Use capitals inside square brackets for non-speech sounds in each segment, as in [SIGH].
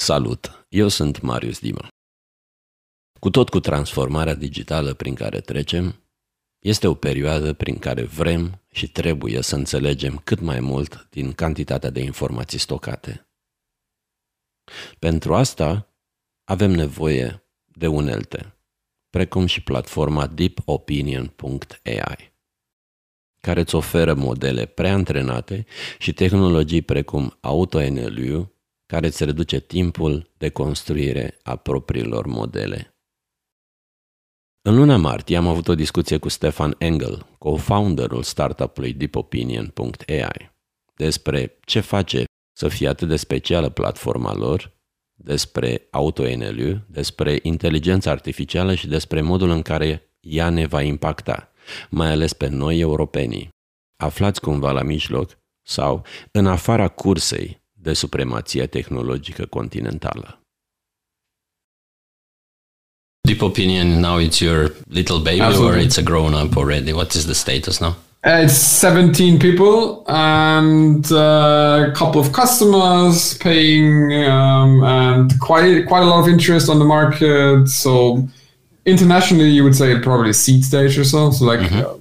Salut! Eu sunt Marius Dima. Cu tot cu transformarea digitală prin care trecem, este o perioadă prin care vrem și trebuie să înțelegem cât mai mult din cantitatea de informații stocate. Pentru asta avem nevoie de unelte, precum și platforma deepopinion.ai, care îți oferă modele preantrenate și tehnologii precum AutoNLU, care îți reduce timpul de construire a propriilor modele. În luna martie am avut o discuție cu Stefan Engel, co-founderul startup-ului deepopinion.ai, despre ce face să fie atât de specială platforma lor, despre AutoNLU, despre inteligența artificială și despre modul în care ea ne va impacta, mai ales pe noi europenii. Aflați cumva la mijloc sau în afara cursei de supremație tehnologică continentală. DeepOpinion now it's your little baby Absolutely. or it's a grown up already? What is the status now? Uh, it's 17 people and uh, a couple of customers paying um, and quite quite a lot of interest on the market. So internationally, you would say probably seed stage or so. So like mm-hmm. uh,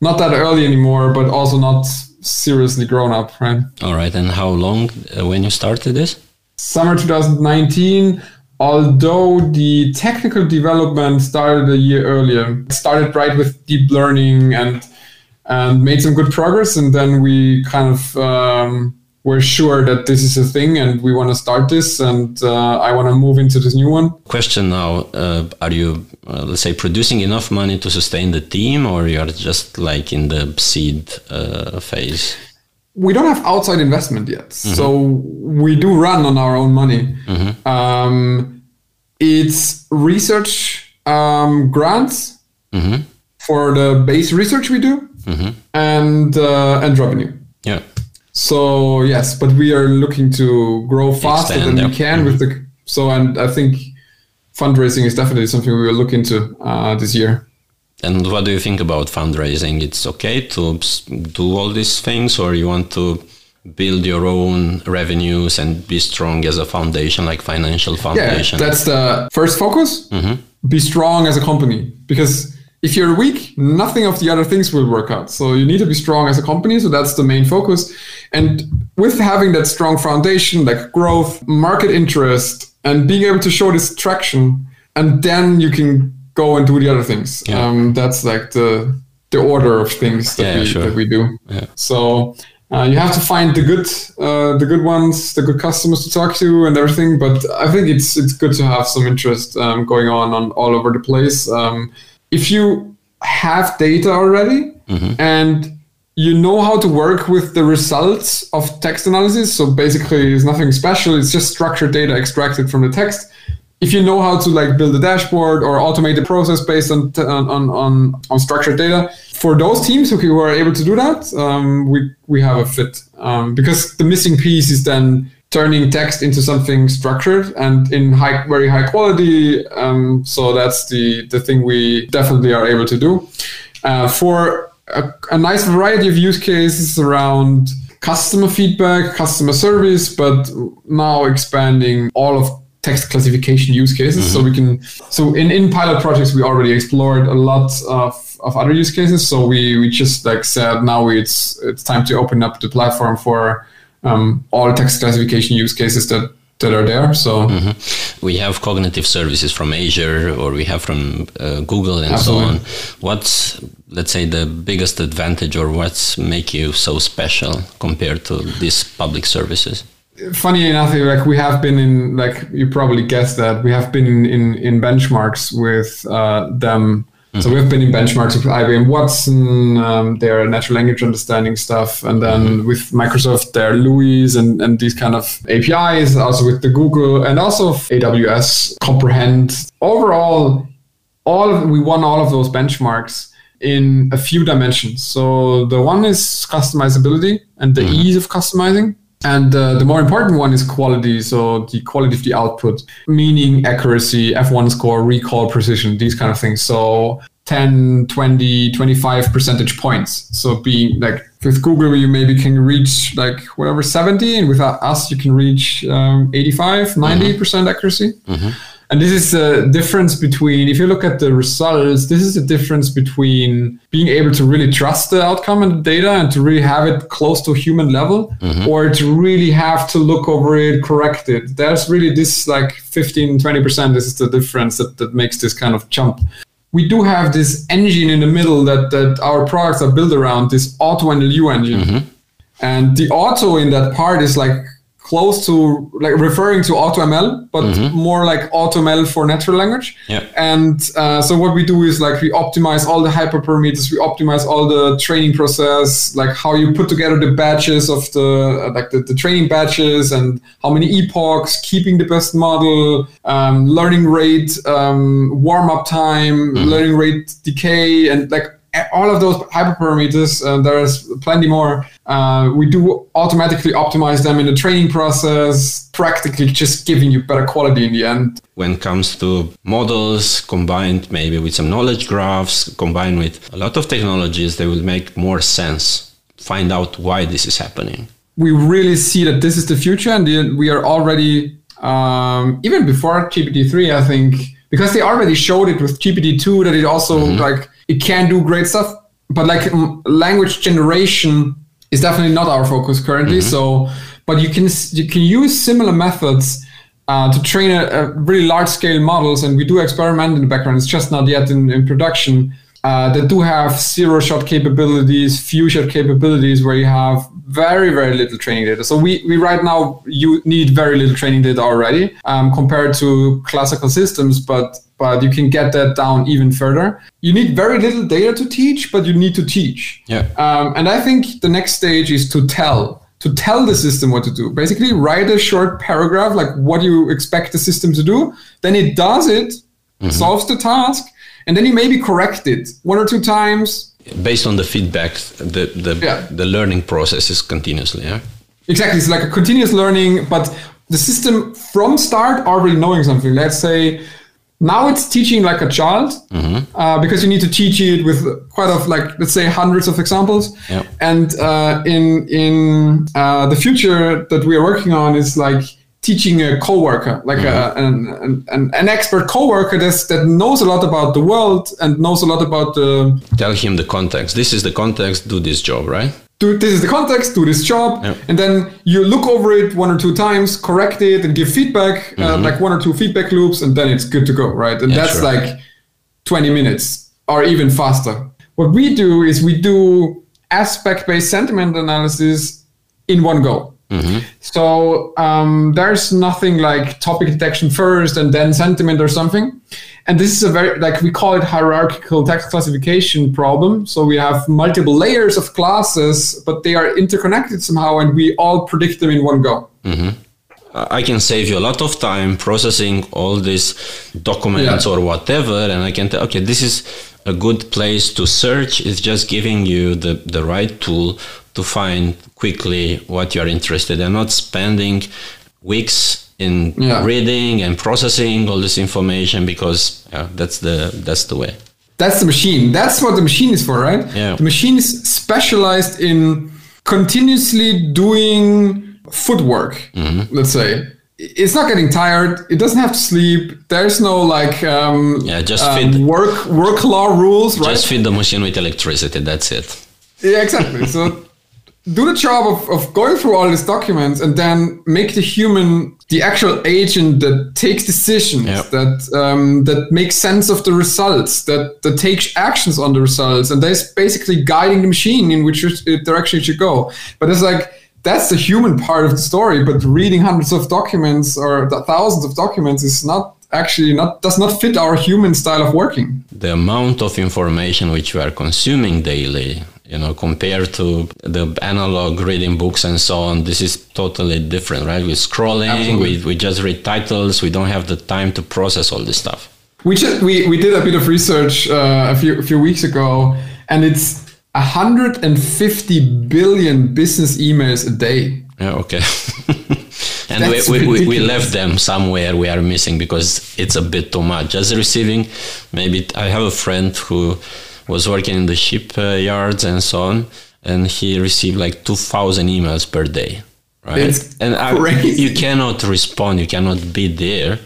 not that early anymore, but also not seriously grown up, right? All right. And how long uh, when you started this? Summer 2019 although the technical development started a year earlier, started right with deep learning and and made some good progress. And then we kind of um, were sure that this is a thing and we want to start this and uh, I want to move into this new one. Question now uh, Are you, uh, let's say, producing enough money to sustain the team or you are just like in the seed uh, phase? We don't have outside investment yet. Mm-hmm. So we do run on our own money. Mm-hmm. Um, it's research um, grants mm-hmm. for the base research we do mm-hmm. and uh, and revenue. Yeah. So yes, but we are looking to grow faster Extend, than we can mm-hmm. with the so and I think fundraising is definitely something we will look into uh, this year. And what do you think about fundraising? It's okay to do all these things, or you want to build your own revenues and be strong as a foundation, like financial foundation? Yeah, that's the first focus. Mm-hmm. Be strong as a company because if you're weak, nothing of the other things will work out. So you need to be strong as a company. So that's the main focus. And with having that strong foundation, like growth, market interest, and being able to show this traction, and then you can go and do the other things. Yeah. Um, that's like the the order of things that yeah, we sure. that we do. Yeah. So uh, you have to find the good uh, the good ones, the good customers to talk to, and everything. But I think it's it's good to have some interest um, going on on all over the place. Um, if you have data already mm-hmm. and you know how to work with the results of text analysis, so basically it's nothing special, it's just structured data extracted from the text. If you know how to like build a dashboard or automate a process based on on, on, on structured data, for those teams who are able to do that, um, we we have a fit um, because the missing piece is then turning text into something structured and in high, very high quality. Um, so that's the, the thing we definitely are able to do. Uh, for a, a, nice variety of use cases around customer feedback, customer service, but now expanding all of text classification use cases. Mm-hmm. So we can, so in, in pilot projects, we already explored a lot of, of other use cases. So we, we just like said, now it's, it's time to open up the platform for um, all text classification use cases that that are there. So mm-hmm. we have cognitive services from Azure or we have from uh, Google and Absolutely. so on. What's let's say the biggest advantage or what's make you so special compared to these public services? Funny enough, like we have been in, like you probably guessed that we have been in in, in benchmarks with uh, them Mm-hmm. So we've been in benchmarks with IBM Watson, um, their natural language understanding stuff, and then mm-hmm. with Microsoft, their LUIS and, and these kind of APIs, also with the Google and also AWS Comprehend. Overall, all of, we won all of those benchmarks in a few dimensions. So the one is customizability and the mm-hmm. ease of customizing. And uh, the more important one is quality. So the quality of the output, meaning accuracy, F1 score, recall precision, these kind of things. So 10, 20, 25 percentage points. So being like with Google, you maybe can reach like whatever 70, and with us, you can reach um, 85, 90 mm-hmm. percent accuracy. Mm-hmm. And this is the difference between, if you look at the results, this is the difference between being able to really trust the outcome and the data and to really have it close to human level mm-hmm. or to really have to look over it, correct it. There's really this like 15, 20%. This is the difference that, that makes this kind of jump. We do have this engine in the middle that, that our products are built around, this auto NLU engine. Mm-hmm. And the auto in that part is like close to like referring to AutoML, but mm-hmm. more like AutoML for natural language. Yeah. And uh, so what we do is like we optimize all the hyperparameters, we optimize all the training process, like how you put together the batches of the like the, the training batches and how many epochs, keeping the best model, um, learning rate, um, warm up time, mm-hmm. learning rate decay, and like all of those hyperparameters, uh, there's plenty more. Uh, we do automatically optimize them in the training process, practically just giving you better quality in the end. When it comes to models combined maybe with some knowledge graphs, combined with a lot of technologies, they will make more sense. Find out why this is happening. We really see that this is the future, and we are already, um, even before GPT-3, I think, because they already showed it with GPT-2 that it also mm-hmm. like it can do great stuff, but like language generation is definitely not our focus currently. Mm-hmm. So, but you can you can use similar methods uh, to train a, a, really large scale models, and we do experiment in the background. It's just not yet in, in production. Uh, that do have zero shot capabilities, few shot capabilities, where you have very very little training data. So we we right now you need very little training data already um, compared to classical systems, but but you can get that down even further. You need very little data to teach, but you need to teach. Yeah. Um, and I think the next stage is to tell to tell the system what to do. Basically, write a short paragraph like what you expect the system to do. Then it does it, mm-hmm. solves the task, and then you maybe correct it one or two times. Based on the feedback, the the, yeah. the learning process is continuously. Yeah. Exactly. It's like a continuous learning, but the system from start already knowing something. Let's say now it's teaching like a child mm-hmm. uh, because you need to teach it with quite of like let's say hundreds of examples yep. and uh, in in uh, the future that we are working on is like teaching a coworker like mm-hmm. a, an, an, an expert coworker that's, that knows a lot about the world and knows a lot about the tell him the context this is the context do this job right do this is the context, do this job, and then you look over it one or two times, correct it, and give feedback, uh, mm-hmm. uh, like one or two feedback loops, and then it's good to go, right? And yeah, that's sure. like 20 minutes or even faster. What we do is we do aspect based sentiment analysis in one go. Mm-hmm. So um, there's nothing like topic detection first and then sentiment or something. And this is a very, like we call it hierarchical text classification problem. So we have multiple layers of classes, but they are interconnected somehow and we all predict them in one go. Mm-hmm. I can save you a lot of time processing all these documents yeah. or whatever. And I can tell, okay, this is a good place to search. It's just giving you the, the right tool to find quickly what you're interested in, not spending weeks in yeah. reading and processing all this information because yeah, that's the that's the way. That's the machine. That's what the machine is for, right? Yeah. The machine is specialized in continuously doing footwork. Mm-hmm. Let's say it's not getting tired. It doesn't have to sleep. There's no like um, yeah, just um, feed work work law rules. Just right? feed the machine with electricity. That's it. Yeah, exactly. so [LAUGHS] do the job of, of going through all these documents and then make the human the actual agent that takes decisions yep. that um, that makes sense of the results that that takes actions on the results and that's basically guiding the machine in which direction it should go but it's like that's the human part of the story but reading hundreds of documents or thousands of documents is not actually not does not fit our human style of working the amount of information which we are consuming daily you know compared to the analog reading books and so on this is totally different right? We're scrolling we, we just read titles we don't have the time to process all this stuff. We just we, we did a bit of research uh, a few a few weeks ago and it's 150 billion business emails a day. Yeah okay. [LAUGHS] And we, we, we, we, left them somewhere we are missing because it's a bit too much. Just receiving, maybe I have a friend who was working in the shipyards uh, and so on, and he received like 2,000 emails per day. Right? It's and I, you cannot respond, you cannot be there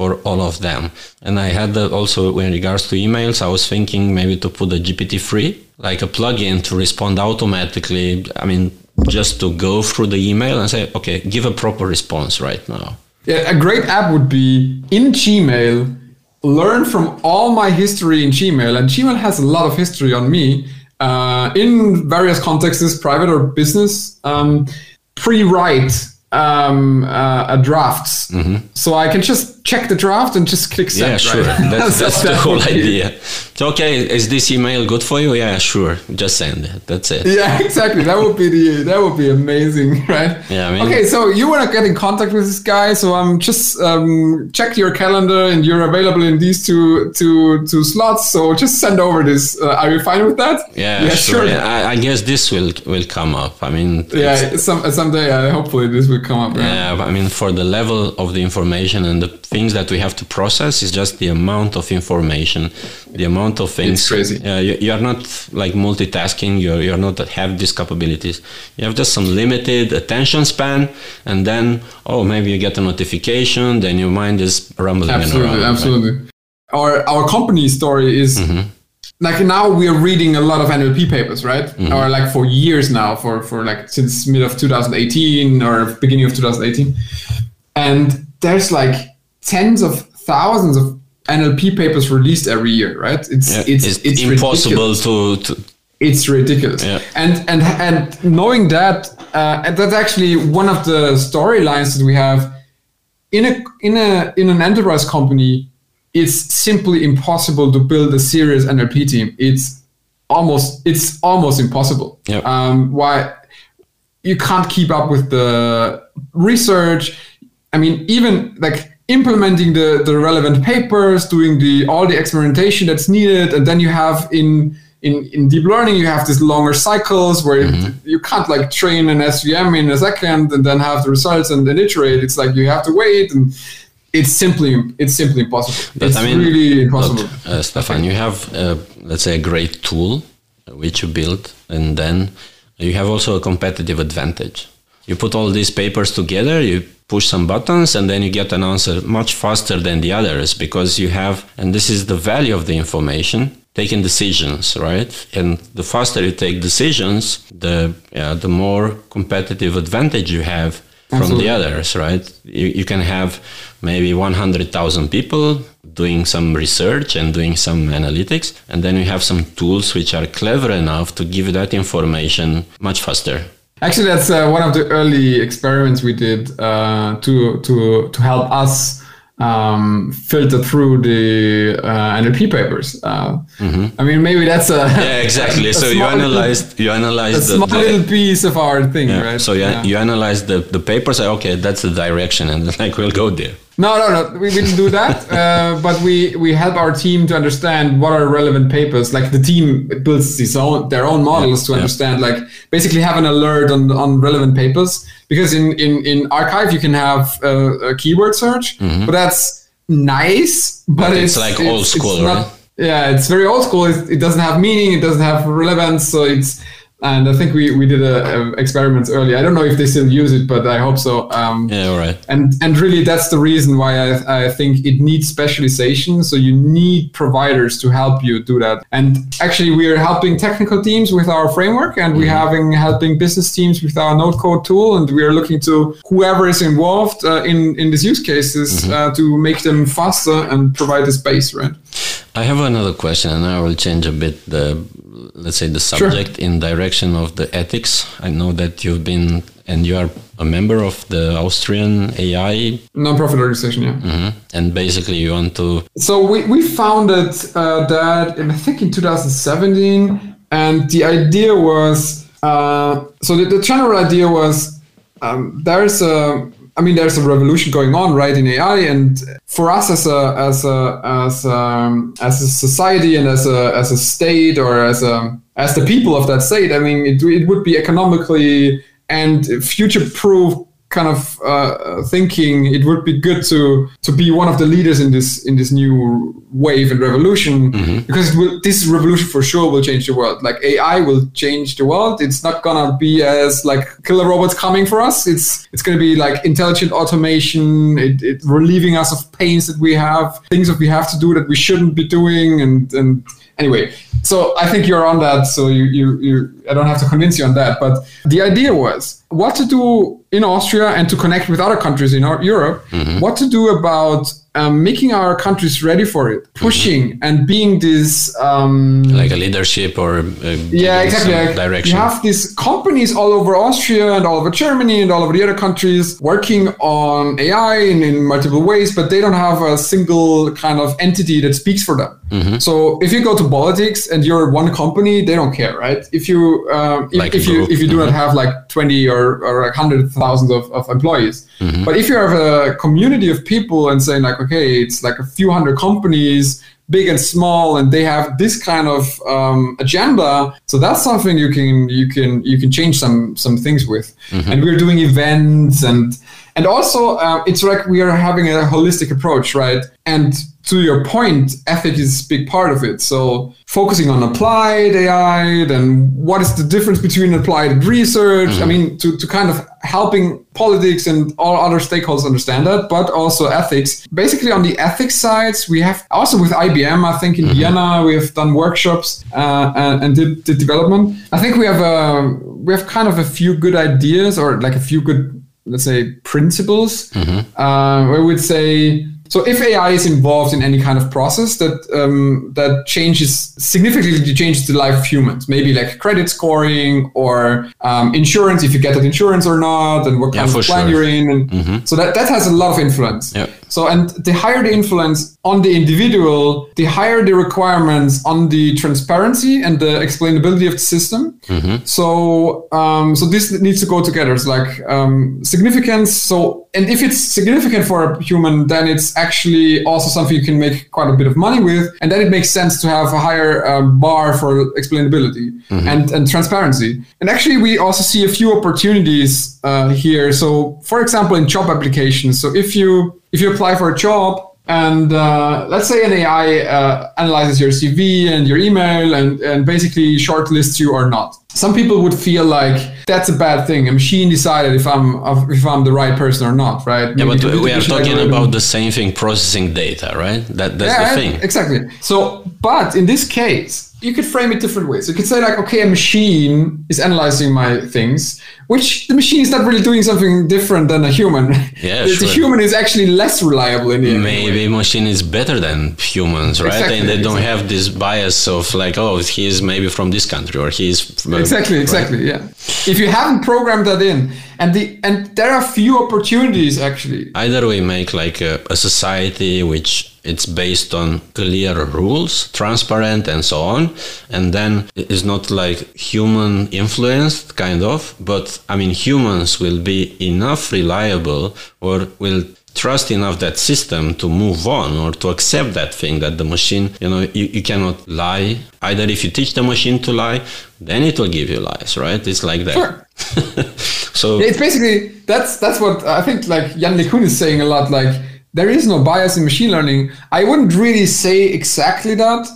for all of them. And I had also, in regards to emails, I was thinking maybe to put a GPT-3, like a plugin to respond automatically. I mean, just to go through the email and say, okay, give a proper response right now. Yeah, a great app would be in Gmail, learn from all my history in Gmail, and Gmail has a lot of history on me uh, in various contexts, private or business. Um, pre-write um, uh, drafts, mm-hmm. so I can just check the draft and just click send. Yeah, sure. Right? [LAUGHS] That's, that's the whole idea. So, okay, is this email good for you? Yeah, sure. Just send it. That's it. Yeah, [LAUGHS] exactly. That would be the that would be amazing, [LAUGHS] right? Yeah. I mean, okay, so you want to get in contact with this guy, so I'm um, just um, check your calendar and you're available in these two two two slots. So just send over this. Uh, are you fine with that? Yeah, yeah sure. sure. I, I, guess this will will come up. I mean, yeah, some someday uh, hopefully this will come up. Yeah, I mean, for the level of the information and the things that we have to process is just the amount of information, the amount of things. It's crazy. Uh, you, you, are not like multitasking. You're you're not have these capabilities. You have just some limited attention span, and then oh maybe you get a notification, then your mind is rumbling absolutely, around. Absolutely, right? Our our company story is. Mm-hmm. Like now we are reading a lot of NLP papers, right? Mm-hmm. Or like for years now, for for like since mid of 2018 or beginning of 2018, and there's like tens of thousands of NLP papers released every year, right? It's yeah, it's, it's, it's impossible to, to, It's ridiculous. Yeah. And and and knowing that, uh, and that's actually one of the storylines that we have in a in a in an enterprise company. It's simply impossible to build a serious NLP team. It's almost it's almost impossible. Yeah. Um, why you can't keep up with the research. I mean, even like implementing the, the relevant papers, doing the all the experimentation that's needed, and then you have in in, in deep learning you have these longer cycles where mm-hmm. you can't like train an SVM in a second and then have the results and then iterate. It's like you have to wait and it's simply it's simply impossible. But, it's I mean, really impossible. Look, uh, Stefan, you have uh, let's say a great tool which you build, and then you have also a competitive advantage. You put all these papers together, you push some buttons and then you get an answer much faster than the others because you have and this is the value of the information taking decisions right? And the faster you take decisions the yeah, the more competitive advantage you have from Absolutely. the others right? You, you can have maybe 100000 people doing some research and doing some analytics and then you have some tools which are clever enough to give that information much faster Actually, that's uh, one of the early experiments we did uh, to to to help us um, filter through the uh, NLP papers. Uh, mm-hmm. I mean, maybe that's a yeah, exactly. A, [LAUGHS] a so you analyzed you analyzed a the, small the, little piece of our thing, yeah. right? So you, yeah. you analyze the the papers. Okay, that's the direction, and [LAUGHS] like we'll go there. No, no, no. We didn't do that. [LAUGHS] uh, but we we help our team to understand what are relevant papers. Like the team builds these own their own models yeah, to understand, yeah. like basically have an alert on on relevant papers. Because in in in arXiv you can have a keyword search, mm-hmm. but that's nice. But, but it's, it's, like old school, it's right? Not, yeah, it's very old school. It, it doesn't have meaning. It doesn't have relevance. So it's and I think we, we did a, a experiments early. I don't know if they still use it, but I hope so. Um, yeah, all right. And and really, that's the reason why I, I think it needs specialization. So you need providers to help you do that. And actually, we are helping technical teams with our framework, and we're mm-hmm. having helping business teams with our no code tool, and we are looking to whoever is involved uh, in in these use cases mm-hmm. uh, to make them faster and provide the space, right? I have another question, and I will change a bit the let's say the subject sure. in direction of the ethics. I know that you've been and you are a member of the Austrian AI nonprofit organization, yeah. Mm-hmm. And basically, you want to. So we we founded uh, that in I think in 2017, and the idea was uh, so the, the general idea was um, there's a I mean, there's a revolution going on, right, in AI, and for us as a as a as um, as a society and as a as a state or as a as the people of that state, I mean, it, it would be economically and future-proof kind of uh, thinking, it would be good to to be one of the leaders in this in this new wave and revolution Mm-hmm. because it will, this revolution for sure will change the world. Like AI will change the world. It's not gonna be as like killer robots coming for us. It's it's gonna be like intelligent automation. It, it relieving us of pains that we have, things that we have to do that we shouldn't be doing, and and anyway. So I think you're on that. So you you you. I don't have to convince you on that. But the idea was what to do in Austria and to connect with other countries in our, Europe. What to do about um, making our countries ready for it, pushing and being this. Um, Like a leadership or uh, yeah, exactly. Like, direction. You have these companies all over Austria and all over Germany and all over the other countries working on AI in, in multiple ways, but they don't have a single kind of entity that speaks for them. Mm-hmm. So if you go to politics and you're one company, they don't care, right? If you um, if, Like if you. Mm-hmm. if you do not have like twenty or or like hundred thousands of, of employees, Mm-hmm. but if you have a community of people and saying like, okay, it's like a few hundred companies big and small and they have this kind of um, agenda so that's something you can you can you can change some some things with and we're doing events and and also uh, it's like we are having a holistic approach right and to your point ethics is a big part of it. So focusing on applied ai then what is the difference between applied and research? I mean to, to kind of helping politics and all other stakeholders understand that but also ethics. Basically on the ethics sides we have also with ibm i think in vienna we have done workshops uh, and, and did, did development. I think we have a we have kind of a few good ideas or like a few good let's say principles. Uh, where we'd say so if AI is involved in any kind of process that um, that changes significantly changes the life of humans, maybe like credit scoring or um, insurance, if you get that insurance or not, and what kind for of plan sure. you're in, and so that that has a lot of influence. Yeah. So and the higher the influence on the individual, the higher the requirements on the transparency and the explainability of the system. So um, so this needs to go together. It's like um, significance. So and if it's significant for a human, then it's actually also something you can make quite a bit of money with, and then it makes sense to have a higher um, bar for explainability and and transparency. And actually, we also see a few opportunities uh, here. So for example, in job applications. So if you if you apply for a job and uh, let's say an AI uh, analyzes your CV and your email and, and basically shortlists you or not. Some people would feel like that's a bad thing. A machine decided if I'm if I'm the right person or not, right? yeah, but we are talking algorithm- about the same thing, processing data, right? That that's yeah, the thing. exactly. So, but in this case, you could frame it different ways. You could say like, okay, a machine is analyzing my things, which the machine is not really doing something different than a human. Yeah, [LAUGHS] the, the human is actually less reliable in the end. Maybe machine is better than humans, right? Exactly, and they don't exactly. have this bias of like, oh, he's maybe from this country or he's from, Exactly, right? exactly, yeah. If you haven't programmed that in, and the and there are few opportunities actually. Either we make like a, a society which it's based on clear rules, transparent, and so on, and then it is not like human influenced, kind of. But I mean, humans will be enough reliable or will trust enough that system to move on or to accept that thing that the machine you know you, you cannot lie either if you teach the machine to lie then it will give you lies right it's like that Sure. [LAUGHS] so Yeah, it's basically that's that's what I think like Yann LeCun is saying a lot. Like there is no bias in machine learning. I wouldn't really say exactly that,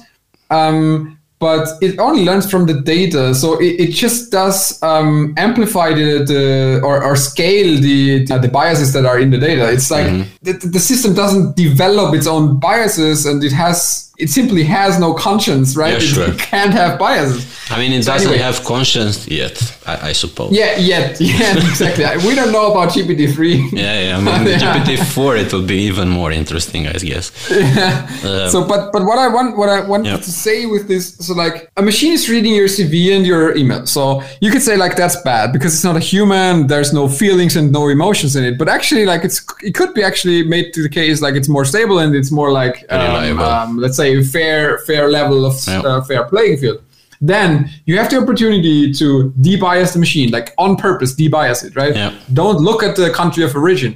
um, but it only learns from the data. So it, it just does um, amplify the, the or, or scale the the biases that are in the data. It's like the, the system doesn't develop its own biases, and it has it simply has no conscience, right? Yeah, It- sure. It [LAUGHS] can't have biases. I mean, it So doesn't anyway. have conscience yet, I, I suppose. Yeah, yet, [LAUGHS] yeah, exactly. we don't know about GPT three. Yeah, yeah. I mean, [LAUGHS] Yeah. GPT-4, it will be even more interesting, I guess. Uh, So, but but what I want what I wanted Yeah. to say with this, so like a machine is reading your CV and your email. So you could say like that's bad because it's not a human. There's no feelings and no emotions in it. But actually, like it's it could be actually made to the case like it's more stable and it's more like um, Reliable. um, let's say fair fair level of Yeah. uh, fair playing field. Then you have the opportunity to debias the machine, like on purpose, debias it, right? Yeah. Don't look at the country of origin.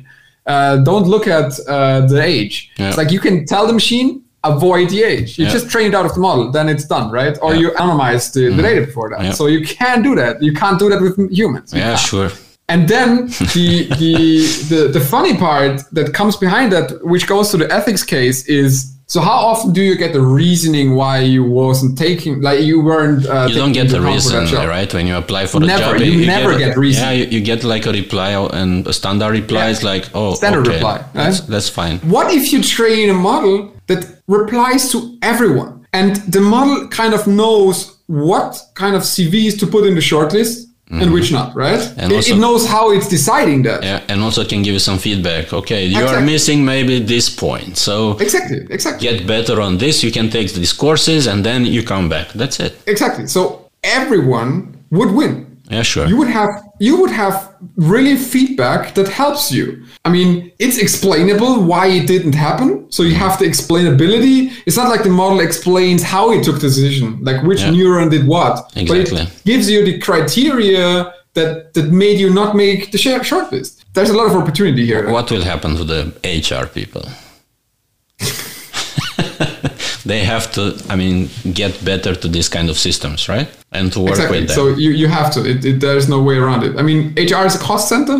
Uh, don't look at uh, the age. Yeah. It's like you can tell the machine avoid the age. You just train it out of the model, then it's done, right? Or you anonymize the, the data before that. So you can do that. You can't do that with humans. You yeah, can't. sure. And then [LAUGHS] the, the the the funny part that comes behind that, which goes to the ethics case, is so how often do you get the reasoning why you wasn't taking, like you weren't? Uh, you don't get the into account for that reason, right? When you apply for a Never. job, You never get reason. Yeah, you, you get like a reply and a standard reply Yeah. is like, oh, Standard okay, reply, right? That's, that's fine. What if you train a model that replies to everyone, and the model kind of knows what kind of CVs to put in the shortlist and which not, right? Mm-hmm. And it, also- it knows how it's deciding that. Yeah, and also can give you some feedback. Okay, you are missing maybe this point, so Exactly. Exactly. get better on this. You can take these courses and then you come back. That's it. Exactly. So everyone would win. Yeah, sure. You would have you would have really feedback that helps you. I mean, it's explainable why it didn't happen. So you mm-hmm. have the explainability. It's not like the model explains how it took the decision, like which Yeah. neuron did what. Exactly. But it gives you the criteria that that made you not make the short shortlist. There's a lot of opportunity here. what will happen to the HR people? They have to, I mean, get better to these kind of systems, right? And to work Exactly. with them. So you, you have to. It, it, there's no way around it. I mean, HR is a cost center.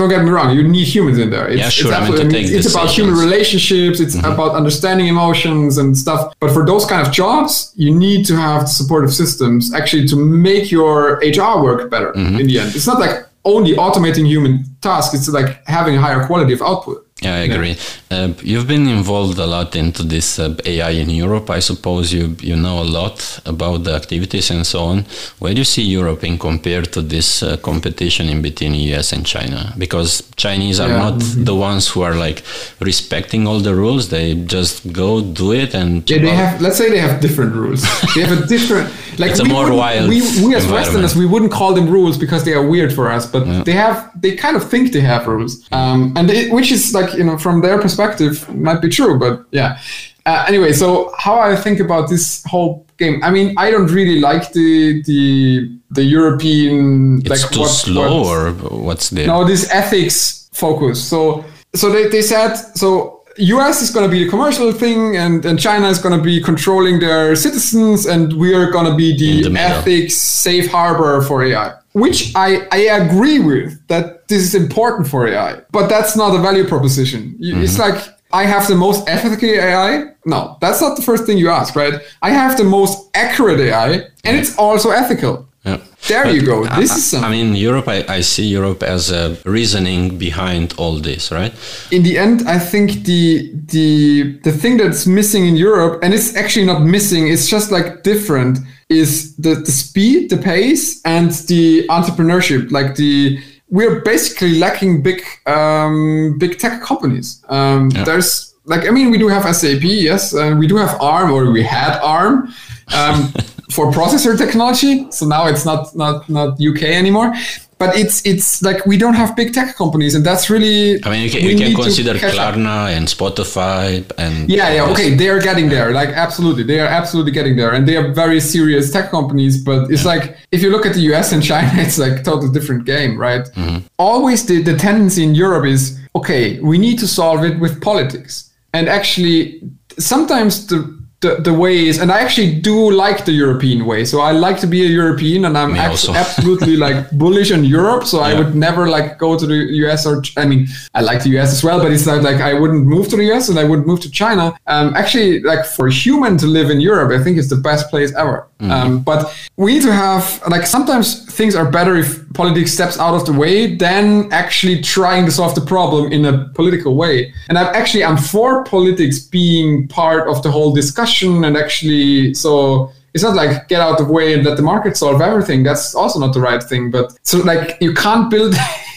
Don't get me wrong. You need humans in there. It's, Mm-hmm. Yeah, sure, It's, I mean, take it's about human. Mm-hmm. relationships. It's about understanding emotions and stuff. But for those kind of jobs, you need to have supportive systems actually to make your HR work better Mm-hmm. in the end. It's not like only automating human tasks. It's like having a higher quality of output. Yeah, I agree. Uh, you've been involved a lot into this uh, AI in Europe. I suppose you you know a lot about the activities and so on. Where do you see Europe in compared to this uh, competition in between US and China? Because Chinese are Yeah. not the ones who are like respecting all the rules. They just go do it and Yeah, they have. Let's say they have different rules. [LAUGHS] they have a different. Like It's a we more wild We, we as. Westerners, we wouldn't call them rules because they are weird for us, but they have. They kind of think they have rules, um, and it, which is like you know from their perspective might be true, but yeah. Uh, anyway, so how I think about this whole game. I mean, I don't really like the the the European it's like too what- slow or what's the no, this ethics focus. So so they, they said so US is going to be the commercial thing and, and China is going to be controlling their citizens and we are going to be the, the ethics safe harbor for AI. Which I, I agree with that this is important for AI, but that's not a value proposition. You, It's Mm-hmm. like I have the most ethical AI. No, that's not the first thing you ask, right? I have the most accurate AI and it's also ethical. Yeah. There you go. I- This I, is something. I mean, Europe. I, I see Europe as a reasoning behind all this, right? in the end, I think the the the thing that's missing in Europe, and it's actually not missing, it's just like different, is the the speed, the pace, and the entrepreneurship. Like the we're basically lacking big um, big tech companies. Um, There's like I mean, we do have SAP, yes, and we do have ARM, or we had ARM. Um, [LAUGHS] for processor technology, so now it's not not not UK anymore, but it's it's like we don't have big tech companies, and that's really. I mean, you can, you can consider catch up. Klarna and Spotify and Yeah, yeah, okay, they are getting there. Like, absolutely, they are absolutely getting there, and they are very serious tech companies. But it's like if you look at the US and China, [LAUGHS] it's like totally different game, right? Mm-hmm. Always the the tendency in Europe is okay, we need to solve it with politics, and actually sometimes the the, the way is, and I actually do like the European way. So I like to be a European, and I'm abs- [LAUGHS] absolutely like bullish on Europe. So I would never like go to the US or I mean I like the US as well, but it's not like I wouldn't move to the US and I wouldn't move to China. Um, actually, like for a human to live in Europe, I think it's the best place ever. Um, but we need to have like sometimes things are better if politics steps out of the way than actually trying to solve the problem in a political way. And I'm actually I'm for politics being part of the whole discussion and actually so it's not like get out of the way and let the market solve everything. That's also not the right thing. But so like you can't build. [LAUGHS]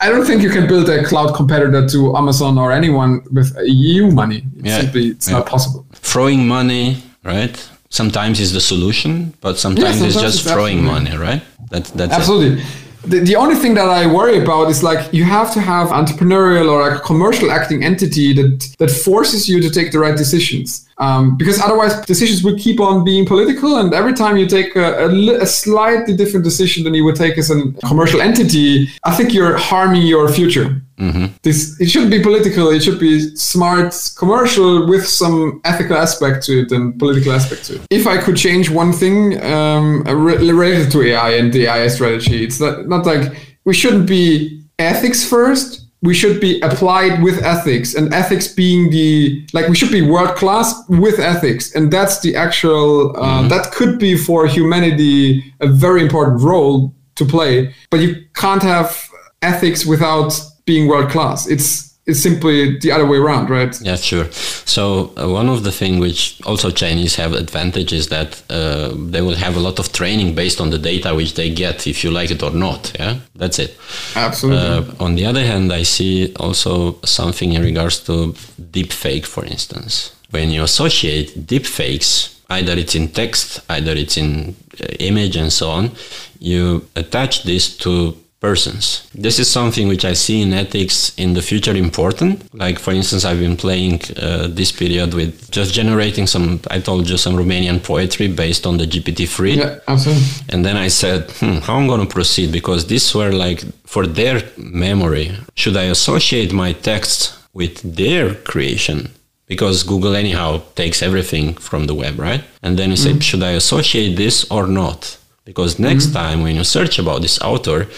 I don't think you can build a cloud competitor to Amazon or anyone with EU money. It's Yeah. simply it's Yeah. not possible. throwing money, right? Sometimes is the solution, but sometimes, it's sometimes just it's throwing absolutely- money, right? That, that's it. Absolutely. The, the only thing that I worry about is like you have to have entrepreneurial or like a commercial acting entity that that forces you to take the right decisions. Um, because otherwise decisions will keep on being political and every time you take a, a, a slightly different decision than you would take as a commercial entity, I think you're harming your future. This it shouldn't be political. It should be smart, commercial with some ethical aspect to it and political aspect to it. If I could change one thing um, related to AI and the AI strategy, it's not, not like we shouldn't be ethics first. We should be applied with ethics, and ethics being the like we should be world class with ethics, and that's the actual uh, mm-hmm. that could be for humanity a very important role to play. But you can't have ethics without being world class. It's it's simply the other way around, right? Yeah, sure. So uh, one of the things which also Chinese have advantage is that uh, they will have a lot of training based on the data which they get, if you like it or not. Yeah, that's it. Absolutely. Uh, on the other hand, I see also something in regards to deep fake, for instance. When you associate deep fakes, either it's in text, either it's in uh, image, and so on, you attach this to persons. This is something which I see in ethics in the future important. Like, for instance, I've been playing uh, this period with just generating some, I told you, some Romanian poetry based on the GPT-3. Yeah, absolutely. And then I said, hmm, how am I'm going to proceed? Because these were like for their memory. Should I associate my text with their creation? Because Google anyhow takes everything from the web, right? And then you say, mm-hmm. should I associate this or not? Because next mm-hmm. time when you search about this author,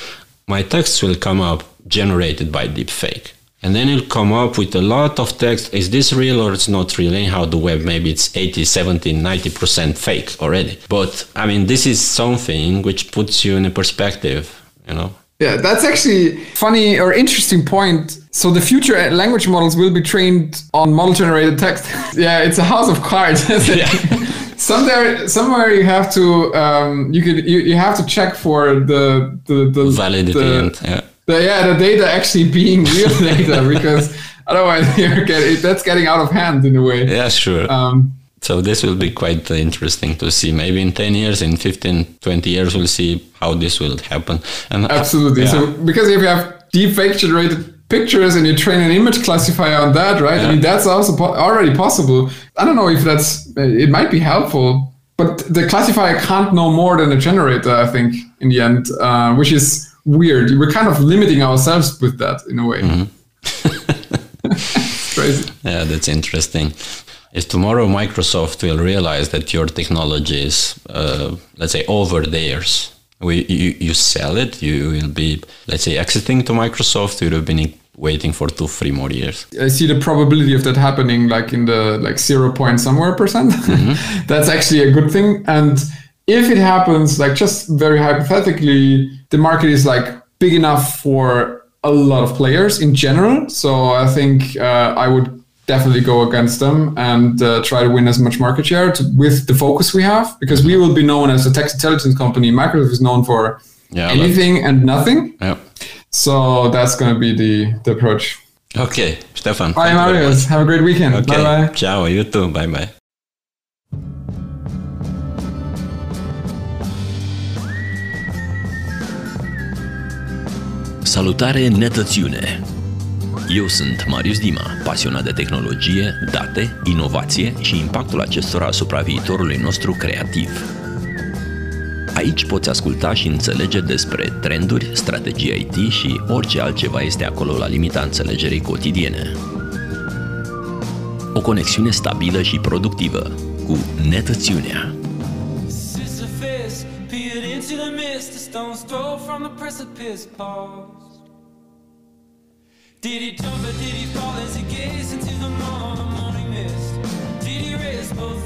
my text will come up generated by deepfake. And then it'll come up with a lot of text. Is this real or it's not real? Anyhow, the web, maybe it's 80, 70, 90% fake already. But I mean, this is something which puts you in a perspective, you know? Yeah, that's actually funny or interesting point. So the future language models will be trained on model generated text. [LAUGHS] yeah, it's a house of cards. [LAUGHS] somewhere somewhere you have to um, you could you, you have to check for the the, the validity the, and, yeah. The, yeah the data actually being real [LAUGHS] data because otherwise [LAUGHS] you're getting, that's getting out of hand in a way. Yeah sure. Um, so this will be quite interesting to see. Maybe in 10 years in 15 20 years we'll see how this will happen. And absolutely. yeah. so because if you have deep fake generated pictures and you train an image classifier on that, right? Yeah. I mean, that's also po- already possible. I don't know if that's, it might be helpful, but the classifier can't know more than a generator, I think, in the end, uh, which is weird. We're kind of limiting ourselves with that in a way. Mm-hmm. [LAUGHS] crazy. Yeah, that's interesting. If tomorrow Microsoft will realize that your technology is, uh, let's say, over theirs, we, you, you sell it, you will be, let's say, exiting to Microsoft, you would have been waiting for two, three more years. I see the probability of that happening like in the like zero point somewhere percent. Mm-hmm. [LAUGHS] That's actually a good thing. And if it happens, like just very hypothetically, the market is like big enough for a lot of players in general. So I think uh, I would definitely go against them and uh, try to win as much market share to, with the focus we have because we will be known as a text intelligence company. Microsoft is known for yeah, anything and nothing. Yeah. So that's going to be the, the approach. Okay, Stefan. Bye, Marius. Have a great weekend. Okay. Bye bye. Ciao, you too. Bye bye. Salutare netățiune! Eu sunt Marius Dima, pasionat de tehnologie, date, inovație și impactul acestora asupra viitorului nostru creativ. Aici poți asculta și înțelege despre trenduri, strategii IT și orice altceva este acolo la limita înțelegerii cotidiene. O conexiune stabilă și productivă cu netățiunea. Did he jump or did he fall as he gazed into the morning mist? Did he raise both